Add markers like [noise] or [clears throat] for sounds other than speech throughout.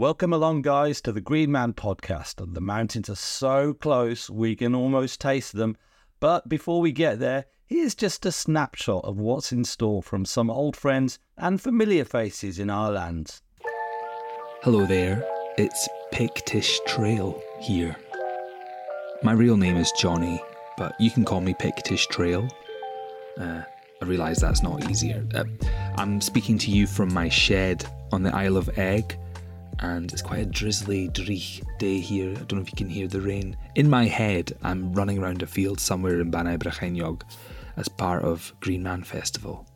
Welcome along, guys, to the Green Man podcast. The mountains are so close we can almost taste them. But before we get there, here's just a snapshot of what's in store from some old friends and familiar faces in our lands. Hello there, it's Pictish Trail here. My real name is Johnny, but you can call me Pictish Trail. Uh, I realise that's not easier. Uh, I'm speaking to you from my shed on the Isle of Eigg and it's quite a drizzly, dreich day here. I don't know if you can hear the rain. In my head, I'm running around a field somewhere in Bannau Brycheiniog as part of Green Man Festival.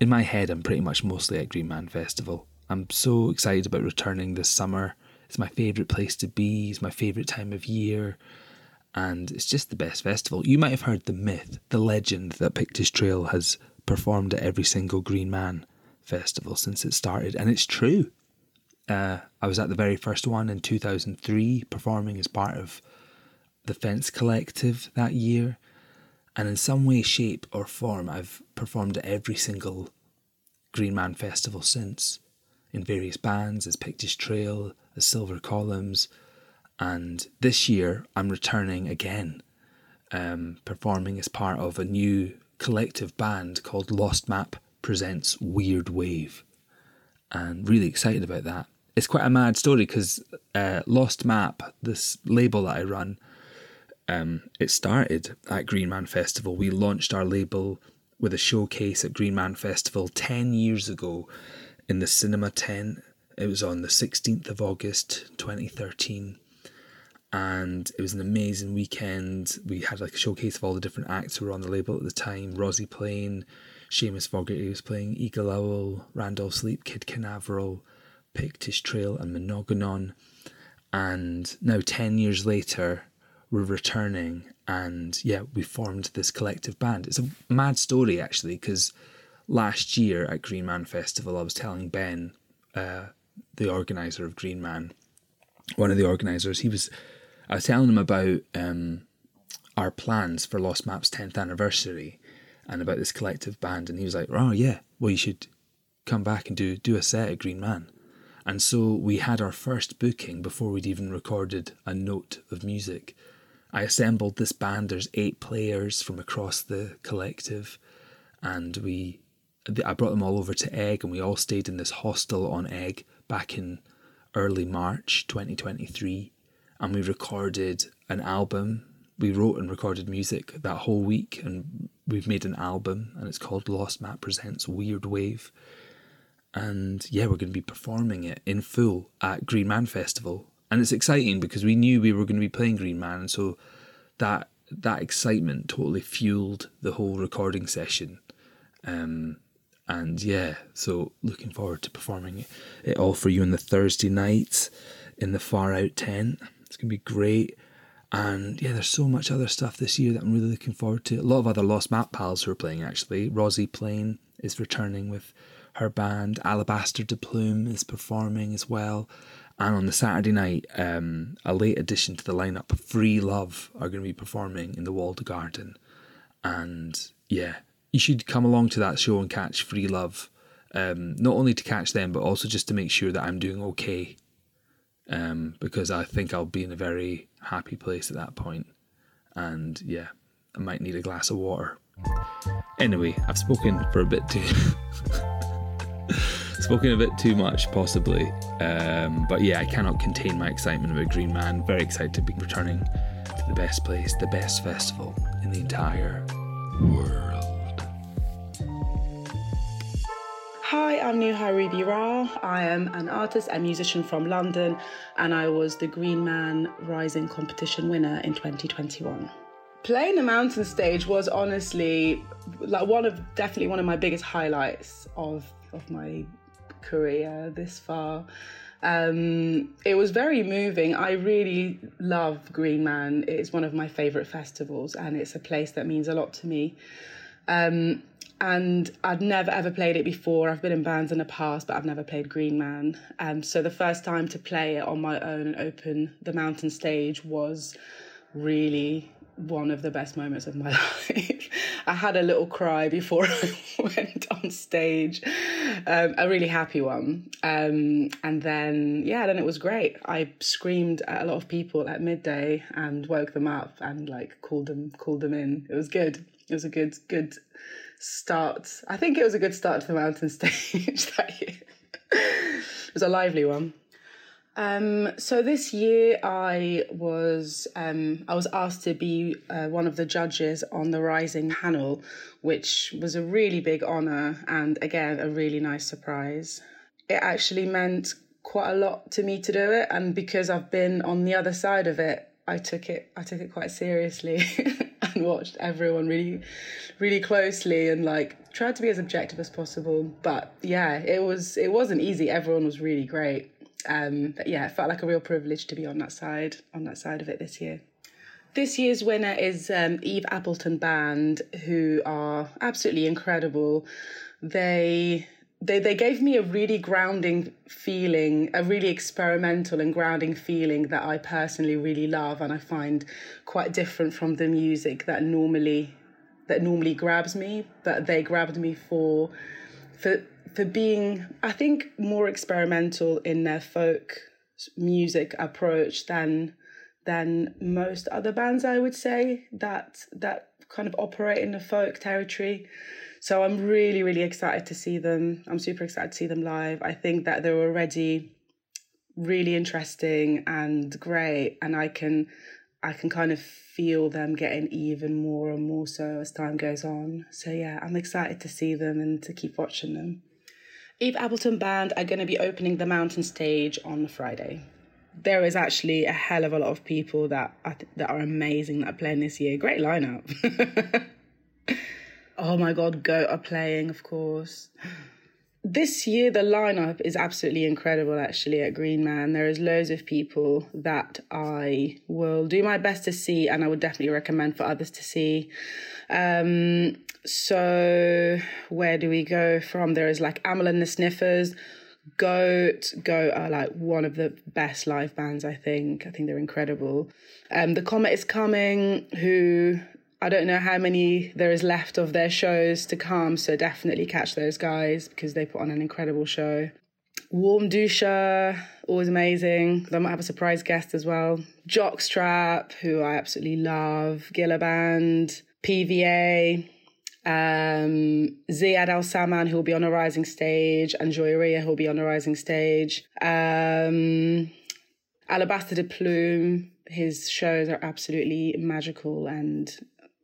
In my head, I'm pretty much mostly at Green Man Festival. I'm so excited about returning this summer. It's my favourite place to be, it's my favourite time of year, and it's just the best festival. You might have heard the myth, the legend that Pictish Trail has performed at every single Green Man festival since it started, and it's true. Uh, I was at the very first one in 2003, performing as part of the Fence Collective that year. And in some way, shape, or form, I've performed at every single Green Man Festival since, in various bands, as Pictish Trail, as Silver Columns. And this year, I'm returning again, um, performing as part of a new collective band called Lost Map Presents Weird Wave. And really excited about that it's quite a mad story because uh, Lost Map, this label that I run, um, it started at Green Man Festival. We launched our label with a showcase at Green Man Festival 10 years ago in the Cinema Tent. It was on the 16th of August 2013. And it was an amazing weekend. We had like a showcase of all the different acts who were on the label at the time. Rozi Plain, Seamus Fogarty was playing, Eagle Owl, Randolph's Leap, Kid Canaveral, Pictish Trail and Monoganon. And now, 10 years later, we're returning and yeah, we formed this collective band. It's a mad story actually, because last year at Green Man Festival, I was telling Ben, uh, the organizer of Green Man, one of the organizers, he was, I was telling him about um, our plans for Lost Maps 10th anniversary and about this collective band. And he was like, oh, yeah, well, you should come back and do, do a set at Green Man. And so we had our first booking before we'd even recorded a note of music. I assembled this band, there's eight players from across the collective, and we I brought them all over to Eigg and we all stayed in this hostel on Eigg back in early March 2023 and we recorded an album. We wrote and recorded music that whole week and we've made an album and it's called Lost Map Presents Weird Wave and yeah, we're going to be performing it in full at Green Man Festival, and it's exciting because we knew we were going to be playing Green Man, and so that that excitement totally fueled the whole recording session. Um, and yeah, so looking forward to performing it all for you on the Thursday night in the Far Out tent. It's gonna be great. And yeah, there's so much other stuff this year that I'm really looking forward to. A lot of other Lost Map pals who are playing actually. Rozi Plain is returning with her band Alabaster de Plume is performing as well. And on the Saturday night, um, a late addition to the lineup, Free Love, are going to be performing in the Walled Garden. And yeah, you should come along to that show and catch Free Love. Um, not only to catch them, but also just to make sure that I'm doing okay. Um, because I think I'll be in a very happy place at that point. And yeah, I might need a glass of water. Anyway, I've spoken for a bit too. [laughs] [laughs] Spoken a bit too much, possibly. Um, but yeah, I cannot contain my excitement about Green Man. Very excited to be returning to the best place, the best festival in the entire world. Hi, I'm Nuha Ruby Ra. I am an artist and musician from London, and I was the Green Man Rising competition winner in 2021. Playing the mountain stage was honestly like one of definitely one of my biggest highlights of of my career this far. Um, it was very moving. I really love Green Man. It's one of my favourite festivals, and it's a place that means a lot to me. Um, and I'd never ever played it before. I've been in bands in the past, but I've never played Green Man. Um, so the first time to play it on my own and open the mountain stage was really one of the best moments of my [laughs] life. I had a little cry before [laughs] I went on stage, um, a really happy one. Um, and then, yeah, then it was great. I screamed at a lot of people at midday and woke them up and like called them, called them in. It was good. It was a good, good start. I think it was a good start to the mountain [laughs] stage that year. it was a lively one. Um, so this year I was um, I was asked to be uh, one of the judges on the Rising panel, which was a really big honor and again a really nice surprise. It actually meant quite a lot to me to do it, and because I've been on the other side of it, I took it I took it quite seriously [laughs] and watched everyone really really closely and like tried to be as objective as possible. But yeah, it was it wasn't easy. Everyone was really great um, but yeah, it felt like a real privilege to be on that side, on that side of it this year. This year's winner is um, Eve Appleton Band, who are absolutely incredible. They they they gave me a really grounding feeling, a really experimental and grounding feeling that I personally really love, and I find quite different from the music that normally that normally grabs me. But they grabbed me for for for being, I think, more experimental in their folk music approach than than most other bands. I would say that that kind of operate in the folk territory. So I'm really, really excited to see them. I'm super excited to see them live. I think that they're already really interesting and great, and I can I can kind of feel them getting even more and more so as time goes on. So yeah, I'm excited to see them and to keep watching them. Eve Appleton Band are going to be opening the mountain stage on Friday. There is actually a hell of a lot of people that are, that are amazing that are playing this year. Great lineup. [laughs] oh my god, Goat are playing, of course. This year, the lineup is absolutely incredible, actually, at Green Man. There is loads of people that I will do my best to see, and I would definitely recommend for others to see. Um, so where do we go from? There is like Amyl and the Sniffers. Goat, Goat are like one of the best live bands, I think. I think they're incredible. Um, the Comet is coming, who I don't know how many there is left of their shows to come, so definitely catch those guys because they put on an incredible show. Warm Dusha, always amazing. They might have a surprise guest as well. Jockstrap, who I absolutely love. Gilla Band, PVA, um, Ziad Al Saman, who will be on a rising stage, and Joyeria, who will be on a rising stage. Um, Alabaster de Plume, his shows are absolutely magical, and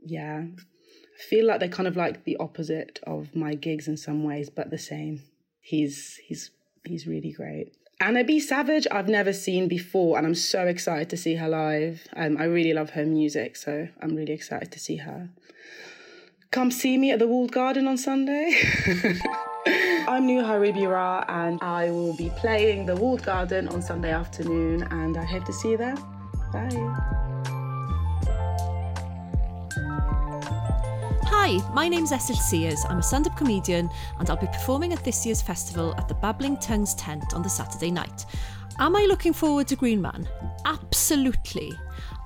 yeah, I feel like they're kind of like the opposite of my gigs in some ways, but the same. He's he's he's really great. Anna B. Savage, I've never seen before, and I'm so excited to see her live. Um, I really love her music, so I'm really excited to see her. Come see me at the Walled Garden on Sunday. [laughs] I'm Nuha Ruby Ra, and I will be playing the Walled Garden on Sunday afternoon, and I hope to see you there. Bye. Hi, my name's Esyllt Sears. I'm a stand up comedian and I'll be performing at this year's festival at the Babbling Tongues tent on the Saturday night. Am I looking forward to Green Man? Absolutely.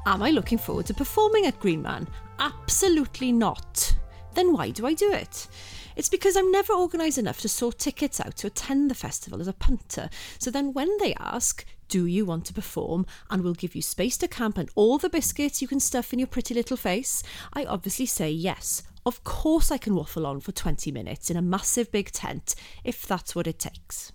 Am I looking forward to performing at Green Man? Absolutely not. Then why do I do it? It's because I'm never organised enough to sort tickets out to attend the festival as a punter. So then when they ask, do you want to perform? And we'll give you space to camp and all the biscuits you can stuff in your pretty little face. I obviously say yes. Of course, I can waffle on for 20 minutes in a massive big tent if that's what it takes.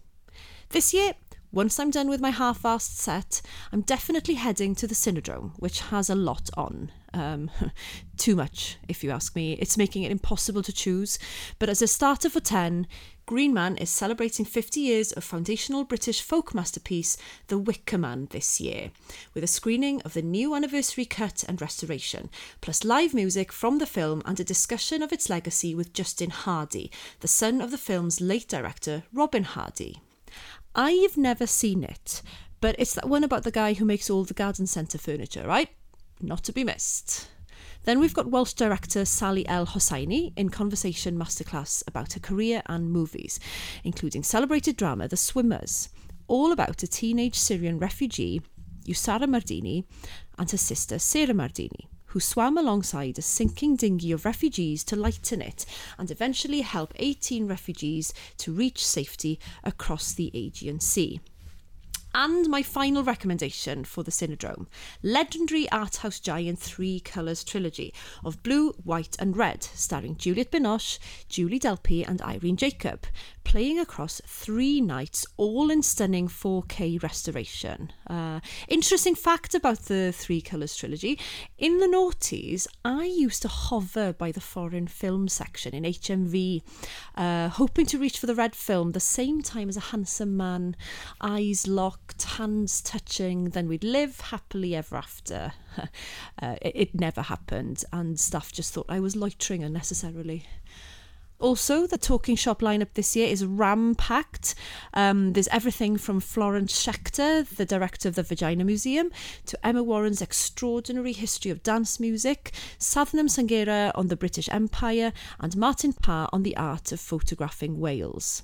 This year, once I'm done with my half assed set, I'm definitely heading to the Cinedrome, which has a lot on. Um, [laughs] too much, if you ask me. It's making it impossible to choose. But as a starter for 10, Green Man is celebrating 50 years of foundational British folk masterpiece The Wicker Man this year, with a screening of the new anniversary cut and restoration, plus live music from the film and a discussion of its legacy with Justin Hardy, the son of the film's late director Robin Hardy. I've never seen it, but it's that one about the guy who makes all the garden centre furniture, right? Not to be missed. Then we've got Welsh director Sally El Hosseiny in conversation masterclass about her career and movies, including celebrated drama The Swimmers, all about a teenage Syrian refugee, Yusra Mardini, and her sister Sarah Mardini, who swam alongside a sinking dinghy of refugees to lighten it and eventually help 18 refugees to reach safety across the Aegean Sea. And my final recommendation for the Cinedrome legendary art house giant Three Colours trilogy of blue, white, and red, starring Juliette Binoche, Julie Delpy, and Irene Jacob, playing across three nights, all in stunning 4K restoration. Uh, interesting fact about the Three Colours trilogy in the noughties, I used to hover by the foreign film section in HMV, uh, hoping to reach for the red film the same time as a handsome man, eyes locked hands touching, then we'd live happily ever after. [laughs] uh, it, it never happened, and staff just thought I was loitering unnecessarily. Also, the Talking Shop lineup this year is ram packed. Um, there's everything from Florence Schechter, the director of the Vagina Museum, to Emma Warren's extraordinary history of dance music, Sathnam Sanghera on the British Empire, and Martin Parr on the art of photographing Wales.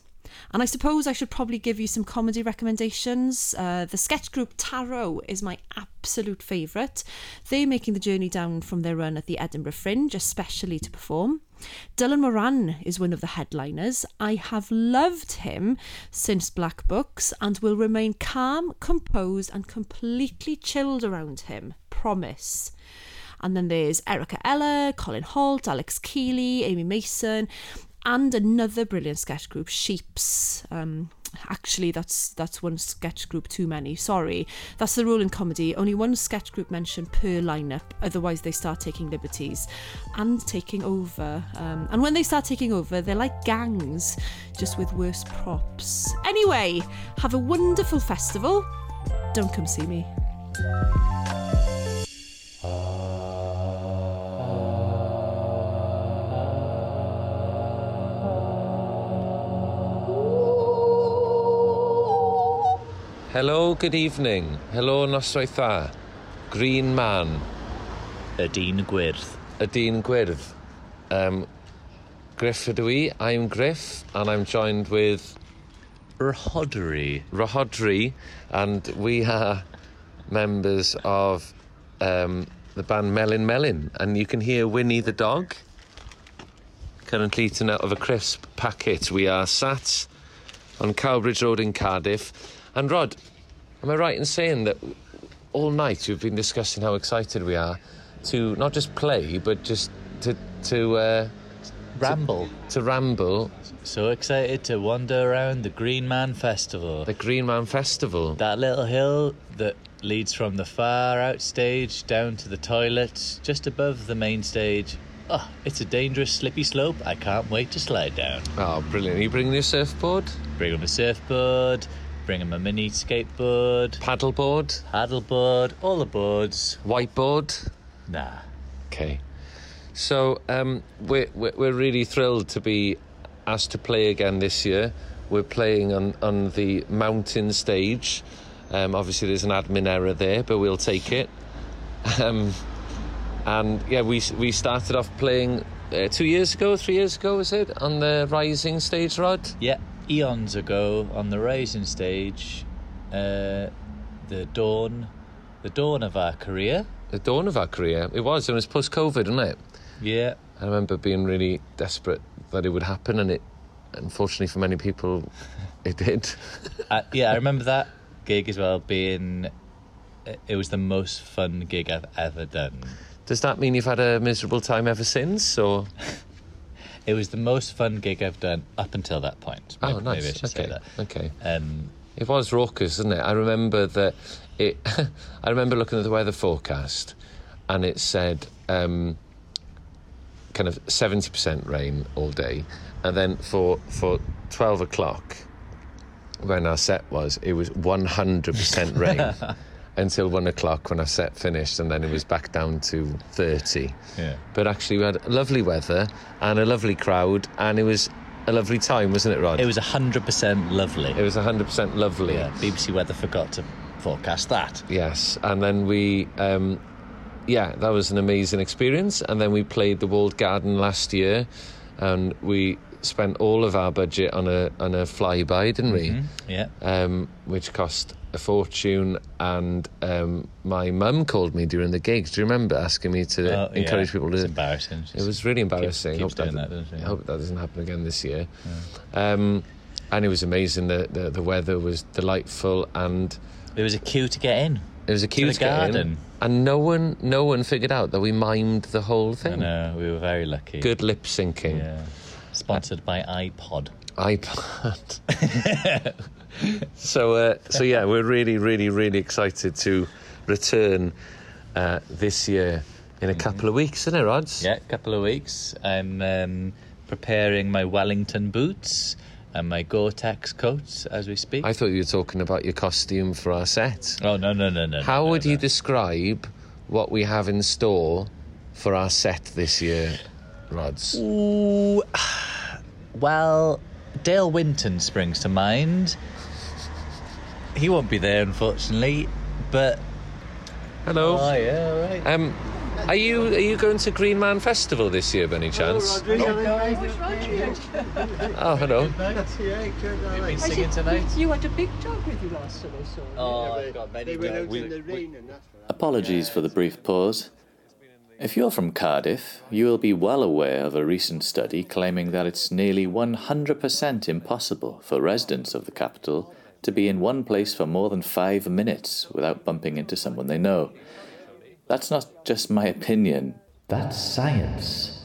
And I suppose I should probably give you some comedy recommendations. Uh, the sketch group Tarot is my absolute favourite. They're making the journey down from their run at the Edinburgh Fringe, especially to perform. Dylan Moran is one of the headliners. I have loved him since Black Books and will remain calm, composed, and completely chilled around him. Promise. And then there's Erica Ella, Colin Holt, Alex Keeley, Amy Mason, and another brilliant sketch group, Sheeps. Um, actually, that's that's one sketch group too many, sorry. That's the rule in comedy, only one sketch group mentioned per lineup, otherwise they start taking liberties and taking over. Um, and when they start taking over, they're like gangs, just with worse props. Anyway, have a wonderful festival. Don't come see me. Helo, good evening. Helo, noswaith dda. Green Man, Y dyn gwyrdd. y dyn gwyrdd. Um, Griff ydw i, I'm Griff, and I'm joined with Rhodri. Rahodri, and we are members of um, the band Melin Melyn, and you can hear Winnie the dog currently eating out of a crisp packet. We are sat on Cowbridge Road in Cardiff. And Rod, am I right in saying that all night you've been discussing how excited we are to not just play, but just to to uh, Ramble. to ramble So excited to wander around the Green Man Festival. the Green Man Festival? That little hill that leads from the far out stage down to the toilets just above the main stage. Oh, it's a dangerous, slippy slope. I can't wait to slide down. Oh, brilliant! Are you bringing your surfboard, Bring him a surfboard, bring him a mini skateboard, paddleboard, paddleboard, all the boards. whiteboard? Nah. Okay. So um, we're, we're we're really thrilled to be asked to play again this year. We're playing on, on the mountain stage. Um, obviously, there's an admin error there, but we'll take it. Um, and yeah, we we started off playing uh, two years ago, three years ago, was it, on the Rising stage, Rod? Yeah, eons ago on the Rising stage, uh, the dawn, the dawn of our career. The dawn of our career. It was. It was post COVID, wasn't it? Yeah, I remember being really desperate that it would happen, and it, unfortunately for many people, [laughs] it did. uh, yeah, I remember that gig as well being. It was the most fun gig I've ever done. Does that mean you've had a miserable time ever since, or? [laughs] It was the most fun gig I've done up until that point. Oh, Maybe- nice. Maybe I should okay. say that. Okay. Um, It was raucous, isn't it? I remember that it. [laughs] I remember looking at the weather forecast, and it said um, kind of seventy percent rain all day, and then for for twelve o'clock, when our set was, it was one hundred percent rain. [laughs] Until one o'clock when our set finished, and then it was back down to 30. yeah. But actually, we had lovely weather and a lovely crowd, and it was a lovely time, wasn't it, Rod? It was 100% lovely. It was 100% lovely. yeah, BBC Weather forgot to forecast that. Yes, and then we, um, yeah, that was an amazing experience. And then we played the Walled Garden last year, and we spent all of our budget on a on a flyby, didn't we? Mhm, Yeah. Um, which cost a fortune, and um, my mum called me during the gigs. Do you remember asking me to Oh, yeah. encourage people to? It's embarrassing. It was really embarrassing. keeps hope, that, doing that, doesn't? I hope that doesn't happen again this year. Um, and it was amazing. The, the the weather was delightful, and There was a queue to get in. it was a cute the garden. And no one no one figured out that we mimed the whole thing. No, we were very lucky. Good lip syncing. Yeah. Sponsored by iPod. iPad. [laughs] [laughs] so, uh, so yeah, we're really, really, really excited to return uh, this year in a couple of weeks, isn't it, Rods? Yeah, a couple of weeks. I'm um, preparing my Wellington boots and my Gore-Tex coats as we speak. I thought you were talking about your costume for our set. Oh no no no no! How no, would no. you describe what we have in store for our set this year, Rods? Ooh, [sighs] well, Dale Winton springs to mind. He won't be there, unfortunately. But Hello. oh yeah, right. Um, are you are you going to Green Man Festival this year, by any chance? Oh, hello. You've been singing tonight. You had a big dog with you last time I saw you. Oh, I've got many. dogs. Apologies for the brief pause. If you're from Cardiff, you will be well aware of a recent study claiming that it's nearly 100% impossible for residents of the capital to be in one place for more than five minutes without bumping into someone they know. That's not just my opinion, that's science.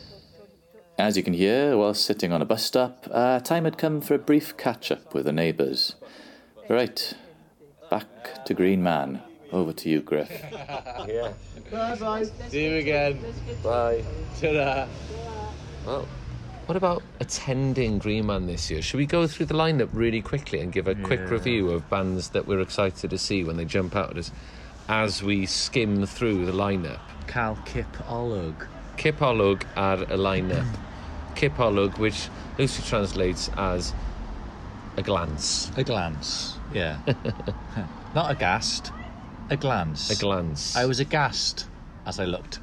As you can hear, while sitting on a bus stop, uh, time had come for a brief catch up with the neighbours. Right, back to Green Man. Over to you, Griff. [laughs] Yeah. Bye bye. See you again. Bye. Ta-da. Well, what about attending Green Man this year? Should we go through the lineup really quickly and give a quick review of bands that we're excited to see when they jump out at us as we skim through the lineup? Cal Kip Olug. Cipolwg are a lineup. [clears throat] Cipolwg, which loosely translates as a glance. A glance. Yeah. [laughs] Not aghast. A glance. A glance. I was aghast as I looked.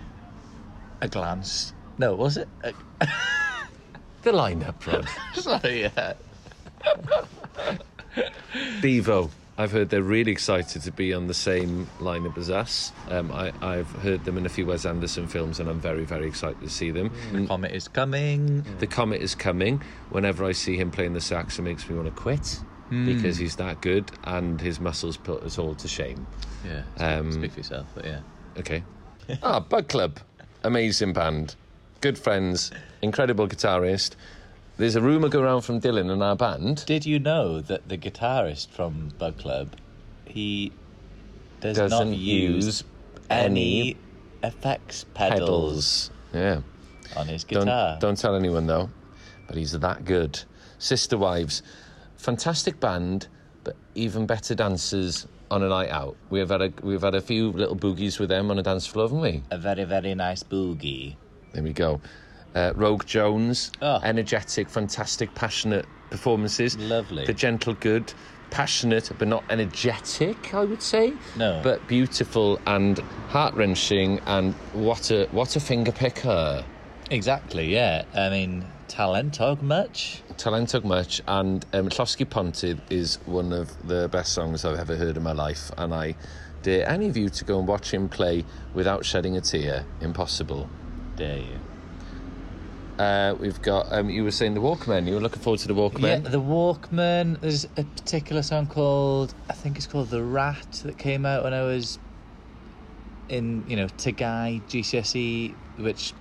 A glance. No, was it? A- [laughs] the lineup, Rod. Sorry, yeah. Devo. I've heard they're really excited to be on the same lineup as us. Um, I, I've heard them in a few Wes Anderson films, and I'm very, very excited to see them. The comet is coming. The Comet is coming. Whenever I see him playing the sax, it makes me want to quit because he's that good, and his muscles put us all to shame. Yeah. Um, speak for yourself, but yeah. Okay. [laughs] ah, Bug Club. Amazing band. Good friends. Incredible guitarist. There's a rumour going around from Dylan and our band. Did you know that the guitarist from Bug Club, he does Doesn't not use, use any any effects pedals, Yeah. on his Don't, guitar? don't tell anyone though, but he's that good. Sister Wives, fantastic band, but even better dancers on a night out. We've had a we've had a few little boogies with them on a dance floor, haven't we? A very very nice boogie. There we go. Uh, Rogue Jones, Oh. energetic, fantastic, passionate performances. Lovely. The Gentle Good, passionate but not energetic, I would say. No. But beautiful and heart wrenching, and what a what a finger picker. Exactly. Yeah. I mean, talent talk much. Talentog much, and um, Llosgi Pontydd is one of the best songs I've ever heard in my life, and I dare any of you to go and watch him play without shedding a tear. Impossible. Dare you? Uh, we've got. Um, you were saying the Walkmen. You were looking forward to the Walkmen. Yeah, the Walkmen. There's a particular song called I think it's called The Rat that came out when I was in you know Tagai GCSE, which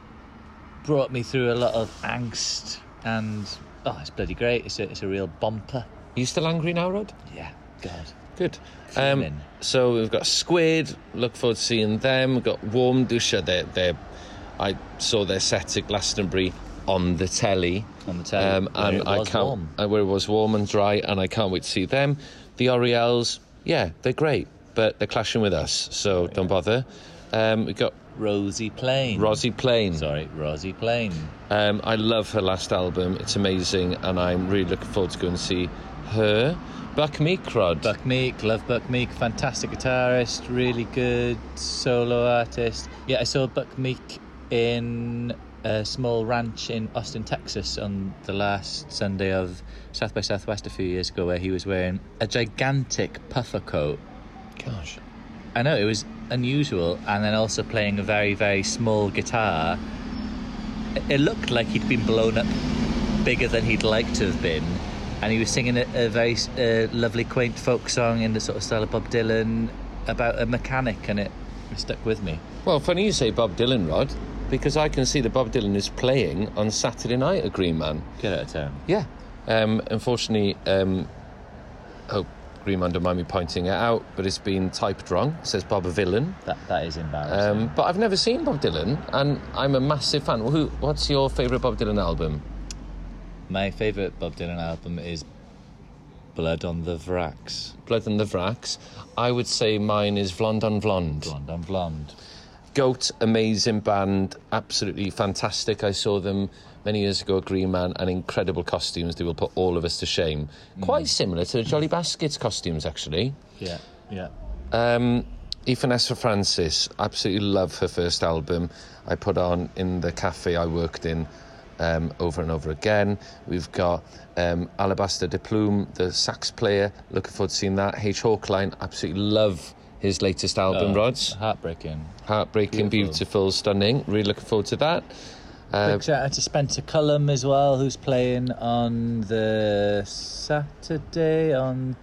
brought me through a lot of angst and oh, it's bloody great. It's a it's a real bumper. you still angry now, Rod? Yeah, God. Good. Um, so we've got Squid. Look forward to seeing them. We've got Warm Dusha. They're, they're, I saw their set at Glastonbury on the telly. On the telly, Um, where and I can't, warm. uh, where it was warm and dry, and I can't wait to see them. The Orielles, yeah, they're great, but they're clashing with us, so don't bother. Um, we've got Rozi Plain. Rozi Plain. Sorry, Rozi Plain. Um, I love her last album. It's amazing, and I'm really looking forward to going and see her. Buck Meek, Rod. Buck Meek, love Buck Meek, fantastic guitarist, really good solo artist. Yeah, I saw Buck Meek in a small ranch in Austin, Texas on the last Sunday of South by Southwest a few years ago, where he was wearing a gigantic puffer coat Gosh. I know it was unusual, and then also playing a very, very small guitar. It- It looked like he'd been blown up bigger than he'd like to have been, and he was singing a, a very uh, lovely, quaint folk song in the sort of style of Bob Dylan about a mechanic, and it stuck with me. Well, funny you say Bob Dylan, Rod, because I can see that Bob Dylan is playing on Saturday night at Green Man. Get out of town. Yeah. Um, unfortunately, um, hope Green Man don't mind me pointing it out, but it's been typed wrong. It says Bob a villain. That that is embarrassing. Um, but I've never seen Bob Dylan, and I'm a massive fan. Who? What's your favourite Bob Dylan album? My favourite Bob Dylan album is Blood on the Vracks. Blood on the Vracks. I would say mine is Vlond on Vlond. Blonde on Blonde. Goat, amazing band, absolutely fantastic. I saw them many years ago at Green Man, and incredible costumes. They will put all of us to shame. Quite similar to the Jolly Baskets costumes, actually. Yeah, yeah. Um, Francis, absolutely love her first album. I put on in the cafe I worked in um, over and over again. We've got um, Alabaster de Plume, the sax player. Looking forward to seeing that. H. Hawkline, absolutely love his latest album, Oh, Rods. Heartbreaking. Heartbreaking, beautiful. beautiful. stunning. Really looking forward to that. Uh, Big shout out to Spencer Cullum as well, who's playing on the Saturday on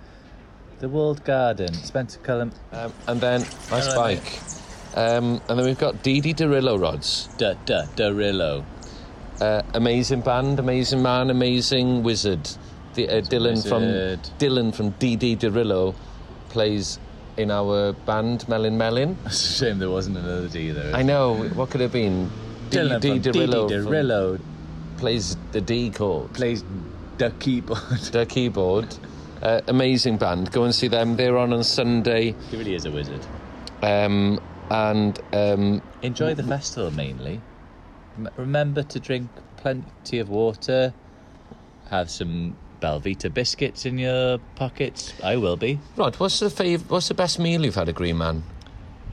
the Walled Garden. Spencer Cullum, um, and then, nice Hello, bike. Um, and then we've got Dee Dee DeRillo, Rods. da da Darillo. Uh, amazing band, amazing man, amazing wizard. D- uh, Dylan wizard. from Dylan from DD Derillo plays in our band Melin Melyn. It's a shame there wasn't another D there. I know what could it have been. Dylan D- from D. Derillo Darillo plays the D chord, plays the keyboard. [laughs] the keyboard. Uh, amazing band. Go and see them. They're on on Sunday. he really is a wizard. Um, and um, Enjoy the festival mainly. M- remember to drink plenty of water. Have some Belvita biscuits in your pockets. I will be. Rod, what's the fav- What's the best meal you've had at Green Man?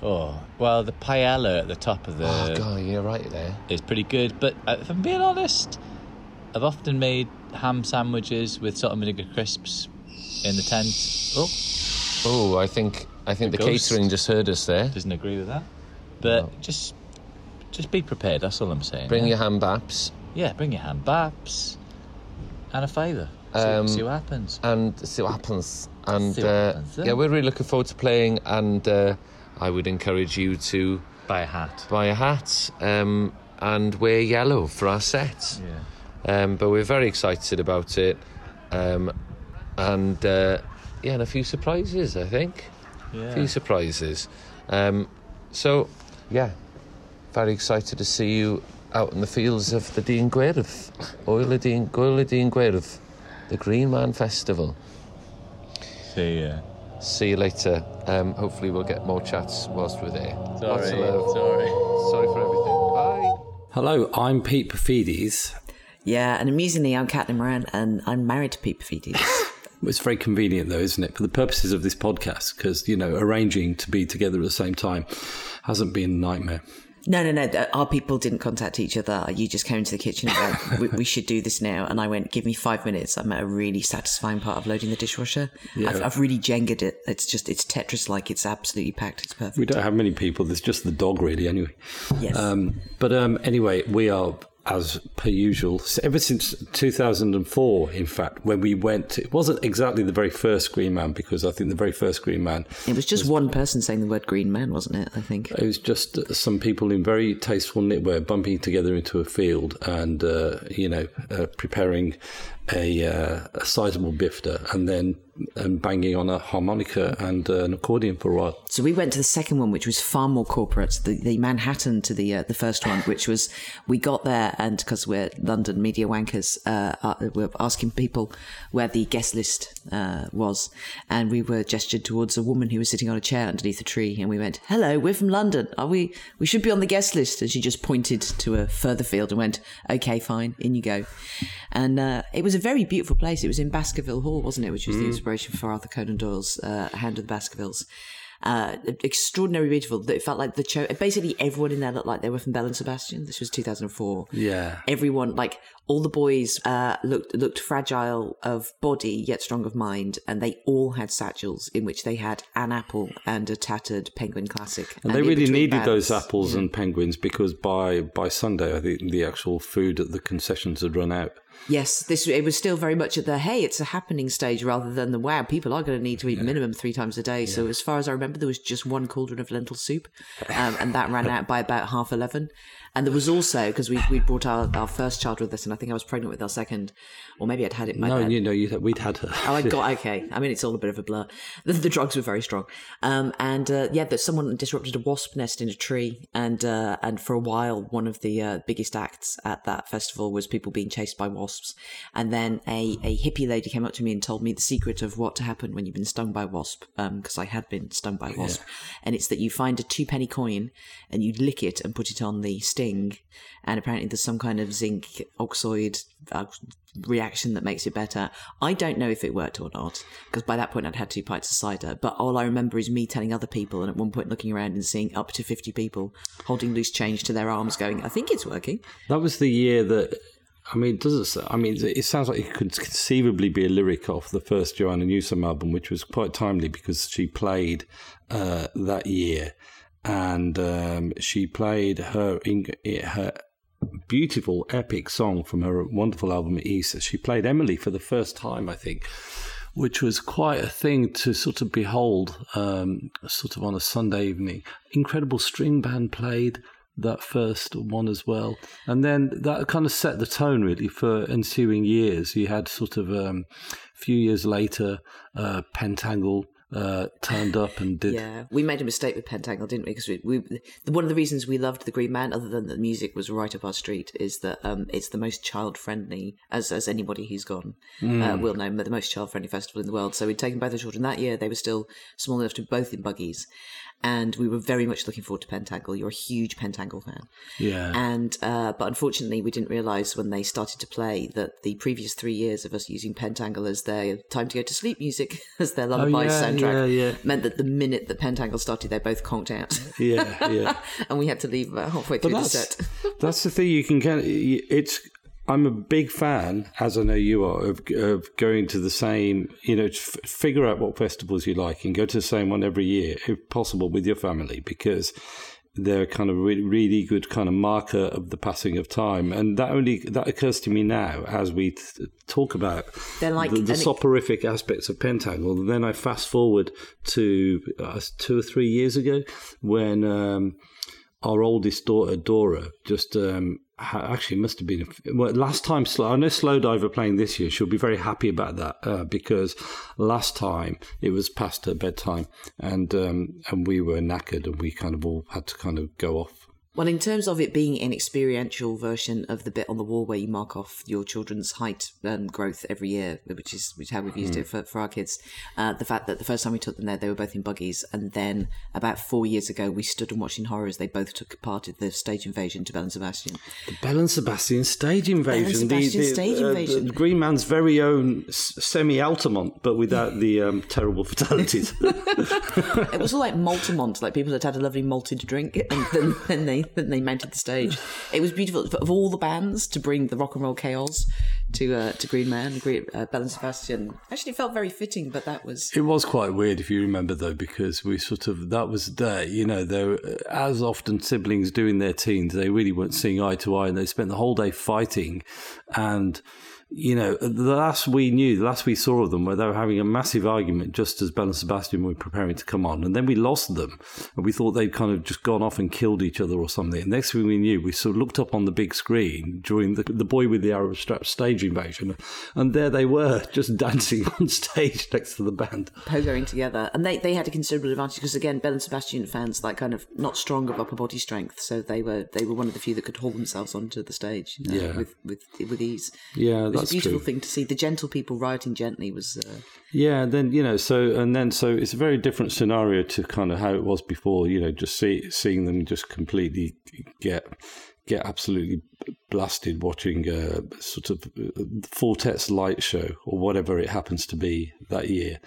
Oh well, the paella at the top of the oh God, you're right there. is pretty good. But uh, if I'm being honest, I've often made ham sandwiches with salt and vinegar crisps in the tent. Oh, Oh, I think I think the, The ghost. catering just heard us there. doesn't agree with that. But No. just just be prepared. That's all I'm saying. Bring your ham baps. yeah, bring your ham baps and a fiver. See, Um, see what happens. and see what happens. And See what uh, happens, yeah. we're really looking forward to playing. And uh, I would encourage you to Buy a hat. buy a hat um, and wear yellow for our set. Yeah. Um, but we're very excited about it. Um, and uh, yeah, and a few surprises, I think. A Yeah. few surprises. Um, so, yeah, very excited to see you out in the fields of the Dyn Gwyrdd, Ŵyl y Dyn, Ŵyl y Dyn Gwyrdd, the Green Man Festival. See ya. See you later. Um, hopefully, we'll get more chats whilst we're there. Lots of Sorry. love. Sorry. Sorry for everything. Bye. Hello, I'm Pete Paphides. Yeah, and amusingly, I'm Caitlin Moran, and I'm married to Pete Paphides. [laughs] It's very convenient, though, isn't it, for the purposes of this podcast? Because you know, arranging to be together at the same time hasn't been a nightmare. No, no, no. Our people didn't contact each other. You just came into the kitchen and went, we, we should do this now. And I went, give me five minutes. I'm at a really satisfying part of loading the dishwasher. I've, I've really jengered it. It's just, it's Tetris like. It's absolutely packed. It's perfect. We don't have many people. There's just the dog, really. Anyway, Yes. um, but um, anyway, we are as per usual ever since 2004. In fact, when we went, it wasn't exactly the very first Green Man because I think the very first Green Man it was just one person saying the word green man, wasn't it? I think. It was just some people in very tasteful knitwear bumping together into a field and, uh, you know, uh, preparing a, uh, a sizable bifter and then um, banging on a harmonica and uh, an accordion for a while. So we went to the second one, which was far more corporate, the, the Manhattan to the uh, the first one, which was we got there and because we're London media wankers, uh, uh, we're asking people where the guest list uh, was, and we were gestured towards a woman who was sitting on a chair underneath a tree, and we went, "Hello, we're from London. Are we? We should be on the guest list." And she just pointed to a further field and went, "Okay, fine, in you go." And uh, it was a very beautiful place. It was in Baskerville Hall, wasn't it? Which was the inspiration for Arthur Conan Doyle's uh, Hound of the Baskervilles. Uh, extraordinarily beautiful. It felt like the show. Basically, everyone in there looked like they were from Belle and Sebastian. This was 2004. Yeah. Everyone, like all the boys, uh, looked looked fragile of body yet strong of mind, and they all had satchels in which they had an apple and a tattered penguin classic. And they really needed those apples and penguins because by by Sunday, I think the actual food at the concessions had run out. Yes, this it was still very much at the hey, it's a happening stage rather than the wow, people are going to need to eat minimum three times a day. So as far as I remember, there was just one cauldron of lentil soup, um, and that ran [laughs] out by about half eleven. And there was also because we we brought our, our first child with us, and I think I was pregnant with our second, or maybe I'd had it No, then. you know, you, we'd had her. Oh, I got [laughs] okay. I mean, it's all a bit of a blur. The, the drugs were very strong, um, and uh, yeah, that someone disrupted a wasp nest in a tree, and uh, and for a while, one of the uh, biggest acts at that festival was people being chased by wasps, and then a a hippie lady came up to me and told me the secret of what to happen when you've been stung by a wasp, because I had been stung by a wasp, and it's that you find a two penny coin and you lick it and put it on the sting, and apparently there's some kind of zinc oxide uh, reaction that makes it better. I don't know if it worked or not because by that point I'd had two pints of cider. But all I remember is me telling other people, and at one point looking around and seeing up to fifty people holding loose change to their arms, going, "I think it's working." That was the year that. I mean, does it? I mean, it sounds like it could conceivably be a lyric off the first Joanna Newsom album, which was quite timely because she played uh, that year, and um, she played her her beautiful epic song from her wonderful album Ys. She played Emily for the first time, I think, which was quite a thing to sort of behold, um, sort of on a Sunday evening. Incredible string band played that first one as well, and then that kind of set the tone really for ensuing years. You had sort of um, a few years later, uh, Pentangle. Uh, turned up and did Yeah, we made a mistake with Pentangle, didn't we? Because we, we one of the reasons we loved the Green Man, other than the music was right up our street, is that um, it's the most child friendly, as as anybody who's gone uh, will know, but the most child friendly festival in the world. So we'd taken both the children that year; they were still small enough to both in buggies, and we were very much looking forward to Pentangle. You're a huge Pentangle fan, yeah. and uh, but unfortunately, we didn't realise when they started to play that the previous three years of us using Pentangle as their time to go to sleep music, [laughs] as their lullaby Oh, yeah, soundtrack, yeah, yeah. meant that the minute that Pentangle started, they both conked out, [laughs] yeah, yeah. [laughs] and we had to leave about halfway through the set. that's the thing you can kind of, It's I'm a big fan, as I know you are, of, of going to the same. You know, f- figure out what festivals you like and go to the same one every year, if possible, with your family, because they're kind of really, really good kind of marker of the passing of time. And that only that occurs to me now as we t- talk about They're like the, the soporific aspects of Pentangle. And then I fast forward to uh, two or three years ago when. Um, our oldest daughter Dora just um, actually must have been well last time. Slow, I know Slowdive are playing this year. She'll be very happy about that uh, because last time it was past her bedtime and um, and we were knackered and we kind of all had to kind of go off. Well, in terms of it being an experiential version of the bit on the wall where you mark off your children's height um, growth every year, which is which how we've used it for, for our kids, uh, the fact that the first time we took them there, they were both in buggies, and then about four years ago, we stood and watched in horror as they both took part in the stage invasion to Belle and Sebastian. The Belle and Sebastian stage invasion. Belle and Sebastian stage uh, invasion. the Green Man's very own semi Altamont, but without the um, terrible fatalities. [laughs] It was all like Maltamont, like people had had a lovely malted drink, and then, then they then they mounted the stage. It was beautiful of all the bands to bring the rock and roll chaos to uh, to Green Man, Green, uh, Belle and Sebastian. Actually, felt very fitting, but that was It was quite weird if you remember though, because we sort of that was there. You know, were, as often siblings do in their teens, they really weren't seeing eye to eye, and they spent the whole day fighting. And you know, the last we knew, the last we saw of them, where they were having a massive argument just as Belle and Sebastian were preparing to come on, and then we lost them, and we thought they'd kind of just gone off and killed each other or something. And next thing we knew, we sort of looked up on the big screen during the the boy with the Arab Strap stage invasion, and there they were, [laughs] just dancing [laughs] on stage next to the band. pogoing together, and they they had a considerable advantage because again, Belle and Sebastian fans like kind of not strong of upper body strength, so they were they were one of the few that could haul themselves onto the stage uh, Yeah. with with with ease. Yeah, was that's a beautiful true. thing to see. The gentle people rioting gently was. Uh, Yeah, and then you know, so and then so it's a very different scenario to kind of how it was before. You know, just see, seeing them just completely get get absolutely blasted watching a sort of Four Tet's light show or whatever it happens to be that year.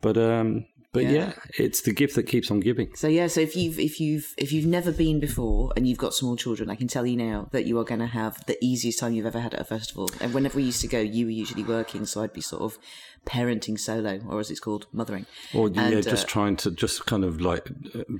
But um, But Yeah. yeah. it's the gift that keeps on giving. So yeah, so if you've if you've if you've never been before and you've got small children, I can tell you now that you are going to have the easiest time you've ever had at a festival. And whenever we used to go, you were usually working, so I'd be sort of parenting solo, or as it's called, mothering. Or yeah, And, just uh, trying to just kind of like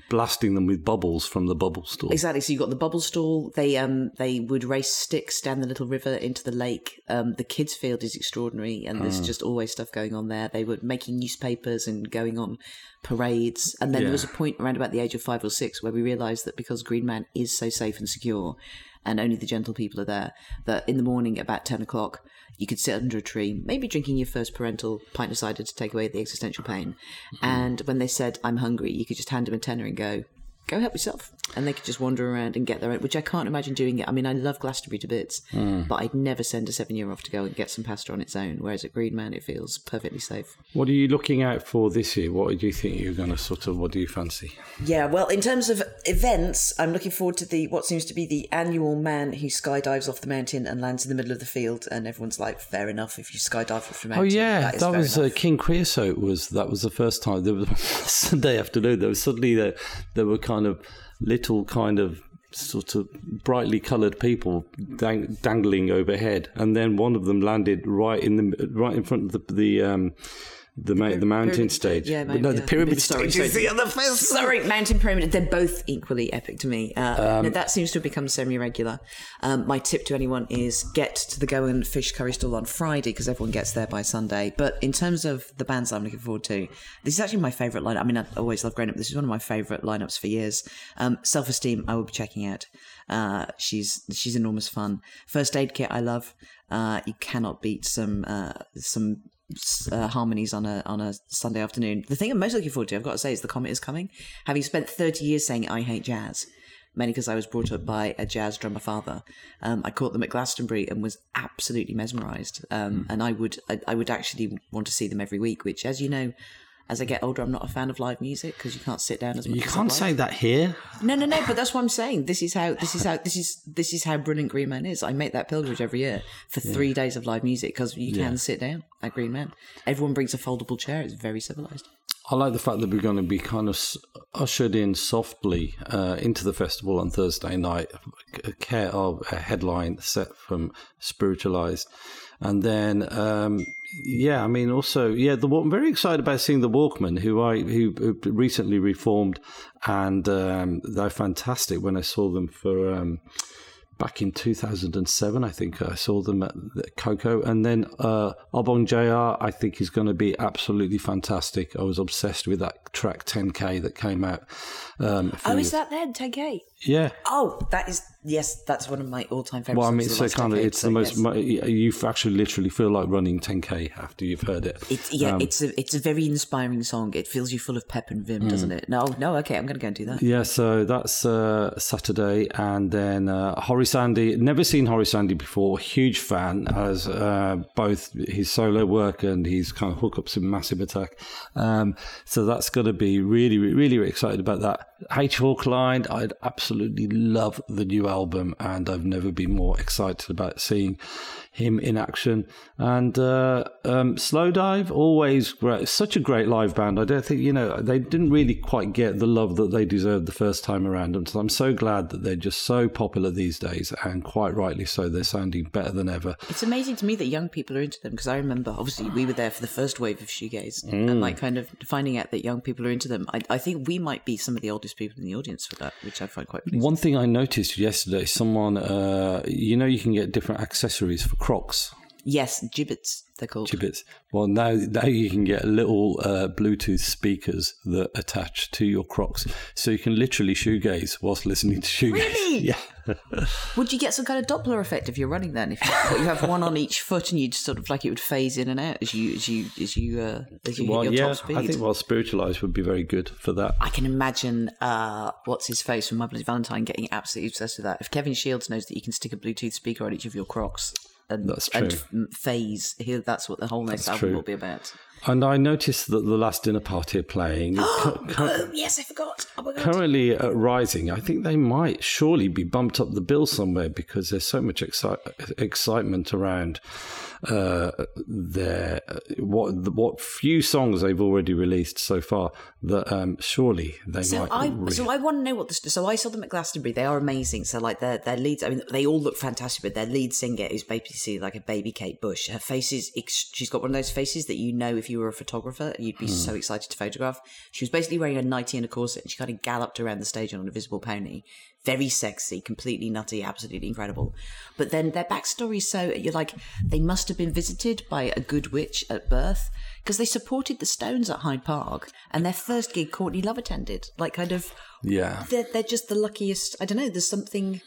blasting them with bubbles from the bubble store. Exactly. So you got the bubble stall. They um they would race sticks down the little river into the lake. Um, the kids' field is extraordinary, and there's Mm. just always stuff going on there. They were making newspapers and going on parades. And then there was a point around about the age of five or six where we realised that because Green Man is so safe and secure, and only the gentle people are there, that in the morning about ten o'clock you could sit under a tree, maybe drinking your first parental pint of cider to take away the existential pain. Mm-hmm. And when they said, I'm hungry, you could just hand them a tenner and go, go help yourself. And they could just wander around and get their own, which I can't imagine doing it. I mean, I love Glastonbury to bits, Mm. but I'd never send a seven year off to go and get some pasta on its own. Whereas at Green Man, it feels perfectly safe. What are you looking out for this year? What do you think you're going to sort of? What do you fancy? Yeah, well, in terms of events, I'm looking forward to the what seems to be the annual man who skydives off the mountain and lands in the middle of the field, and everyone's like, "Fair enough, if you skydive off the mountain. Oh yeah, that, that, is fair was uh. King Creosote. Was that was the first time? There was [laughs] Sunday afternoon. There was suddenly there, there were kind of little kind of sort of brightly coloured people dang, dangling overhead, and then one of them landed right in the right in front of the the. Um, the, ma- the mountain stage. Yeah, But no, yeah. the pyramid Sorry, stage is the other festival. Sorry, Mountain Pyramid. They're both equally epic to me. Uh, Um, no, that seems to have become semi-regular. Um, my tip to anyone is get to the Goan Fish Curry stall on Friday because everyone gets there by Sunday. But in terms of the bands I'm looking forward to, this is actually my favourite lineup. I mean, I always love growing up. This is one of my favourite lineups for years. Um, Self Esteem, I will be checking out. Uh, she's she's enormous fun. First Aid Kit, I love. Uh, you cannot beat some uh, some uh, harmonies on a on a Sunday afternoon. The thing I'm most looking forward to, I've got to say, is the comet is coming. Having spent 30 years saying I hate jazz, mainly because I was brought up by a jazz drummer father. Um, I caught them at Glastonbury and was absolutely mesmerised. Um, And I would I, I would actually want to see them every week. Which, as you know. As I get older, I'm not a fan of live music because you can't sit down as much. You can't say that here. No, no, no. But that's what I'm saying. This is how. This is how. This is this is how brilliant Green Man is. I make that pilgrimage every year for three days of live music because you Yeah. can sit down at Green Man. Everyone brings a foldable chair. It's very civilized. I like the fact that we're going to be kind of ushered in softly uh, into the festival on Thursday night, a care of a headline set from Spiritualized. And then, um, yeah, I mean, also, yeah, the I'm very excited about seeing the Walkmen, who I who who recently reformed, and um, they're fantastic. When I saw them for um, back in 2007, I think I saw them at Koko. And then uh, Obongjayar, I think is going to be absolutely fantastic. I was obsessed with that track 10K that came out. Um, Oh, is that then 10k? Yeah. Oh, that is yes. That's one of my all-time favorites. Well, I mean, the so kind of, it's so the most, yes. you actually literally feel like running 10K after you've heard it. It's yeah, Um, it's a it's a very inspiring song. It fills you full of pep and vim, doesn't Mm. it? No, no, okay, I'm going to go and do that. Yeah, so that's uh, Saturday, and then uh, Horace Andy. Never seen Horace Andy before. Huge fan, as uh, both his solo work and his kind of hookups in Massive Attack. Um, so that's going to be really, really, really excited about that. H Hawkline, I'd absolutely love the new album, and I've never been more excited about seeing him in action. And uh, um, Slowdive, always great. Such a great live band. I don't think, you know, they didn't really quite get the love that they deserved the first time around. And so I'm so glad that they're just so popular these days, and quite rightly so. They're sounding better than ever. It's amazing to me that young people are into them because I remember obviously we were there for the first wave of shoegaze Mm. and like kind of finding out that young people are into them. I, I think we might be some of the oldest people in the audience for that, which I find quite pleasing. One thing I noticed yesterday, someone, uh, you know, you can get different accessories for Crocs. Yes, Jibbitz they're called. Jibbitz. Well, now now you can get little uh, Bluetooth speakers that attach to your Crocs, so you can literally shoegaze whilst listening to shoegaze. Really? [laughs] Yeah. [laughs] Would you get some kind of Doppler effect if you're running then? If you, you have one on each foot and you just sort of like it would phase in and out as you as you as you uh, as you well, hit your yeah, top speed. I think well, spiritualized would be very good for that. I can imagine uh, what's his face from My Bloody Valentine getting absolutely obsessed with that. If Kevin Shields knows that you can stick a Bluetooth speaker on each of your Crocs and, That's true. f- phase, Here, that's what the whole next That's album true. will be about. And I noticed that the last dinner party are playing. [gasps] oh, yes, I forgot. Oh. Currently at Rising, I think they might surely be bumped up the bill somewhere because there's so much exci- excitement around uh, their what what few songs they've already released so far that um, surely they so might. I really- so I want to know what the so I saw them at Glastonbury. They are amazing. So like their their leads, I mean, they all look fantastic. But their lead singer is basically like a baby Kate Bush. Her face is she's got one of those faces that you know if you were a photographer you'd be so excited to photograph. She was basically wearing a nightie and a corset, and she kind of galloped around the stage on an invisible pony. Very sexy, completely nutty, absolutely incredible. But then their backstory is so you're like they must have been visited by a good witch at birth because they supported the Stones at Hyde Park, and their first gig Courtney Love attended. Like kind of yeah. they're they're just the luckiest. I don't know. There's something.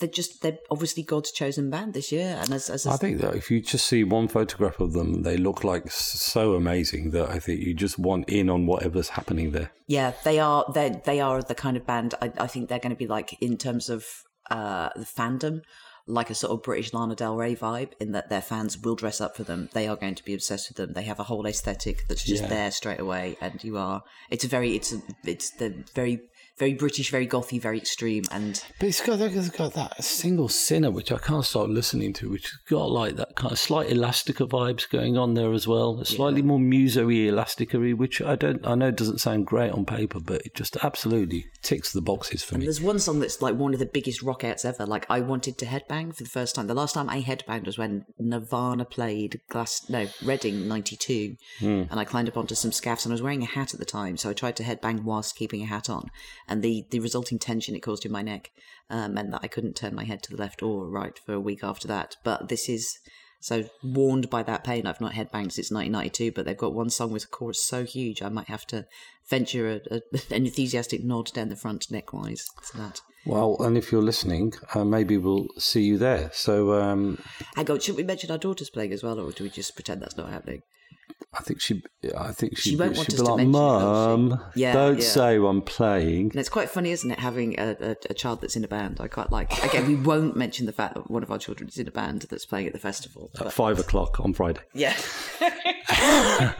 They're just they're obviously God's chosen band this year, and as as, I think that if you just see one photograph of them, they look like so amazing that I think you just want in on whatever's happening there. yeah, they are they they are the kind of band. I, I think they're going to be like in terms of uh the fandom. Like a sort of British Lana Del Rey vibe, in that their fans will dress up for them. They are going to be obsessed with them. They have a whole aesthetic that's just Yeah. there straight away, and you are. It's a very, it's a, it's the very, very British, very gothy, very extreme, and But it's got, it's got that single sinner, which I can't stop listening to, which has got like that kind of slight Elastica vibes going on there as well. A slightly more muso-y, which I don't, I know doesn't sound great on paper, but it just absolutely ticks the boxes for And me. there's one song that's like one of the biggest rock outs ever. Like I wanted to headbang for the first time. The last time I headbanged was when Nirvana played Glass no Reading '92, Hmm. and I climbed up onto some scaffs and I was wearing a hat at the time, so I tried to headbang whilst keeping a hat on, and the the resulting tension it caused in my neck um, meant that I couldn't turn my head to the left or right for a week after that. But this is. So warned by that pain, I've not headbanged since 1992. But they've got one song with a chorus so huge, I might have to venture a, a, [laughs] an enthusiastic nod down the front neckwise to that. Well, and if you're listening, uh, maybe we'll see you there. So um, Hang on, should we mention our daughter's playing as well, or do we just pretend that's not happening? I think she, I think She she, won't she'd want be us to like, mention it, "Mum, Yeah, don't yeah. say I'm playing." And it's quite funny, isn't it, having a, a, a child that's in a band? I quite like. It. Again, we won't mention the fact that one of our children is in a band that's playing at the festival. At five o'clock on Friday. yeah. [laughs]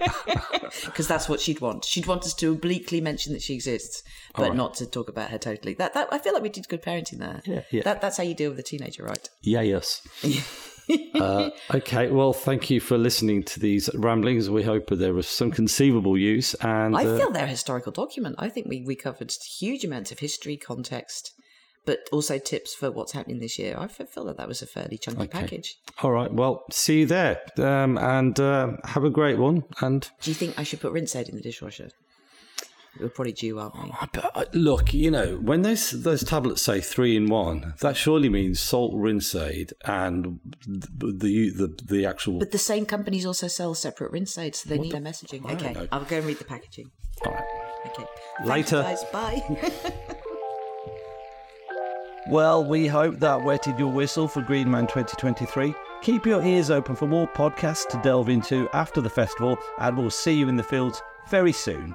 Because that's what she'd want. She'd want us to obliquely mention that she exists, but Alright. not to talk about her totally. That, that I feel like we did good parenting there. Yeah, yeah. That, that's how you deal with a teenager, right? Yeah, yes. [laughs] uh, [laughs] okay, well, thank you for listening to these ramblings. We hope that there was some conceivable use. And I uh, feel they're a historical document. I think we, we covered huge amounts of history, context, but also tips for what's happening this year. I feel that that was a fairly chunky Okay. package. all right, well, see you there, um, and uh, have a great one. And Do you think I should put rinse aid in the dishwasher? We're probably due, aren't we? look, you know, when those those tablets say three in one, that surely means salt, rinse aid, and the the the, the actual. But the same companies also sell separate rinse aids, so they need their messaging. I Okay. I'll go and read the packaging. All right. Okay. Later. Guys. Bye. [laughs] Well, we hope that wetted your whistle for Green Man 2023. Keep your ears open for more podcasts to delve into after the festival, and we'll see you in the fields very soon.